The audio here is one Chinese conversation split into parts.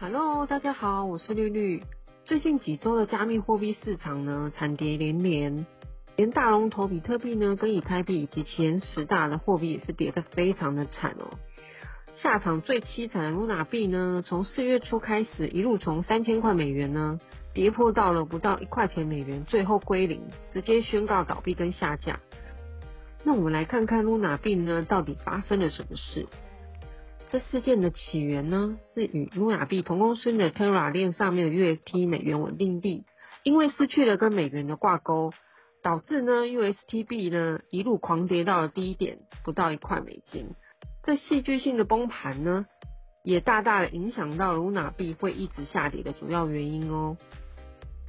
Hello，大家好，我是绿绿。最近几周的加密货币市场呢，惨跌连连，连大龙头比特币呢，跟以太币以及前十大的货币也是跌得非常的惨哦。下场最凄惨的 Luna 币呢，从四月初开始，一路从三千块美元呢，跌破到了不到一块钱美元，最后归零，直接宣告倒闭跟下架。那我们来看看 Luna 币呢，到底发生了什么事？这事件的起源呢，是与 Luna 币同公司的 Terra 链上面的 UST 美元稳定币，因为失去了跟美元的挂钩，导致呢 UST 币呢一路狂跌到了低点，不到一块美金。这戏剧性的崩盘呢，也大大的影响到 Luna 币会一直下跌的主要原因哦。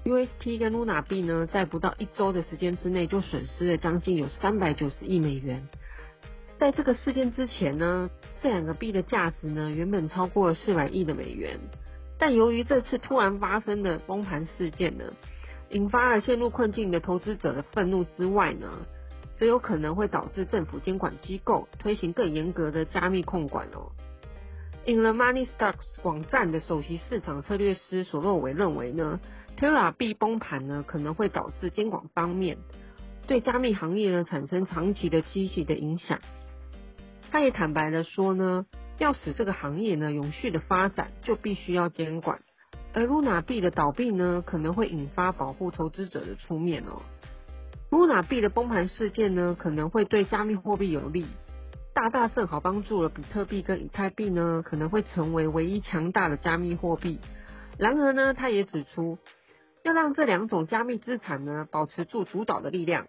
UST 跟 Luna 币呢，在不到一周的时间之内，就损失了将近有三百九十亿美元。在这个事件之前呢，这两个币的价值呢，原本超过了四百亿的美元，但由于这次突然发生的崩盘事件呢，引发了陷入困境的投资者的愤怒之外呢，则有可能会导致政府监管机构推行更严格的加密控管哦。In the Money Stocks 网站的首席市场策略师索洛维认为呢，Terra 币崩盘呢，可能会导致监管方面对加密行业呢产生长期的积极的影响。他也坦白的说呢，要使这个行业呢永续的发展，就必须要监管。而 Luna 币的倒闭呢，可能会引发保护投资者的出面哦。Luna 币的崩盘事件呢，可能会对加密货币有利，大大正好帮助了比特币跟以太币呢，可能会成为唯一强大的加密货币。然而呢，他也指出，要让这两种加密资产呢，保持住主导的力量。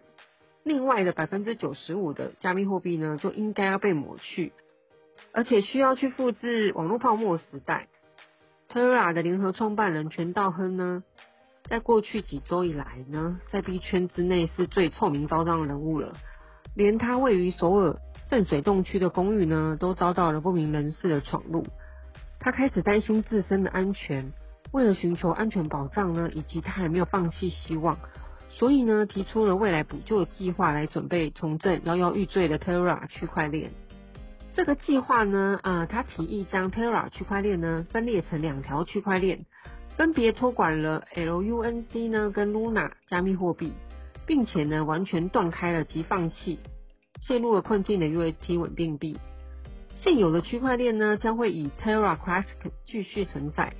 另外的百分之九十五的加密货币呢，就应该要被抹去，而且需要去复制网络泡沫时代。Terra 的联合创办人全道亨呢，在过去几周以来呢，在币圈之内是最臭名昭彰的人物了，连他位于首尔镇水洞区的公寓呢，都遭到了不明人士的闯入。他开始担心自身的安全，为了寻求安全保障呢，以及他还没有放弃希望。所以呢，提出了未来补救计划来准备重振摇摇欲坠的 Terra 区块链。这个计划呢，啊、他提议将 Terra 区块链呢分裂成两条区块链，分别托管了 LUNC 呢跟 Luna 加密货币，并且呢完全断开了及放弃陷入了困境的 UST 稳定币。现有的区块链呢将会以 Terra Classic 继续存在。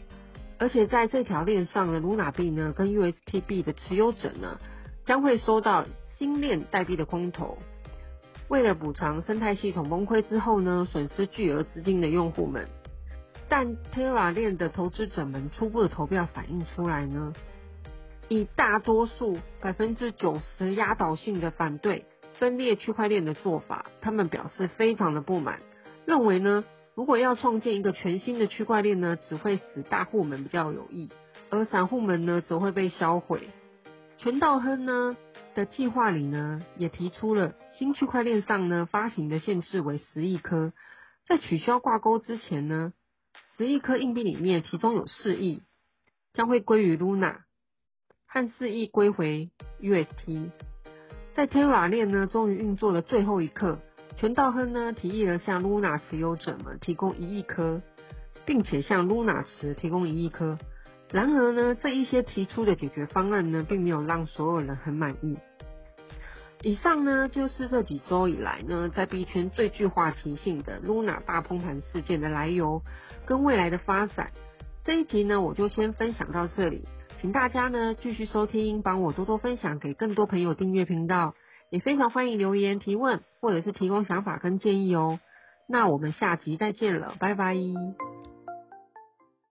而且在这条链上的 Luna 币呢，跟 UST 币的持有者呢，将会收到新链代币的空投。为了补偿生态系统崩溃之后呢，损失巨额资金的用户们，但 Terra 链的投资者们初步的投票反映出来呢，以大多数百分之九十压倒性的反对分裂区块链的做法，他们表示非常的不满，认为呢。如果要创建一个全新的区块链呢，只会使大户们比较有益，而散户们呢则会被销毁。全道亨呢的计划里呢，也提出了新区块链上呢发行的限制为十亿颗，在取消挂钩之前呢，十亿颗硬币里面，其中有四亿将会归于 Luna，和四亿归回 UST。在 Terra 链呢终于运作的最后一刻。全道亨呢提议了向 Luna 持有者们提供一亿颗，并且向 Luna 持提供一亿颗。然而呢，这一些提出的解决方案呢，并没有让所有人很满意。以上呢，就是这几周以来呢，在币圈最具话题性的 Luna 大崩盘事件的来由跟未来的发展。这一集呢，我就先分享到这里，请大家呢继续收听，帮我多多分享给更多朋友订阅频道。也非常欢迎留言提问，或者是提供想法跟建议哦。那我们下集再见了，拜拜。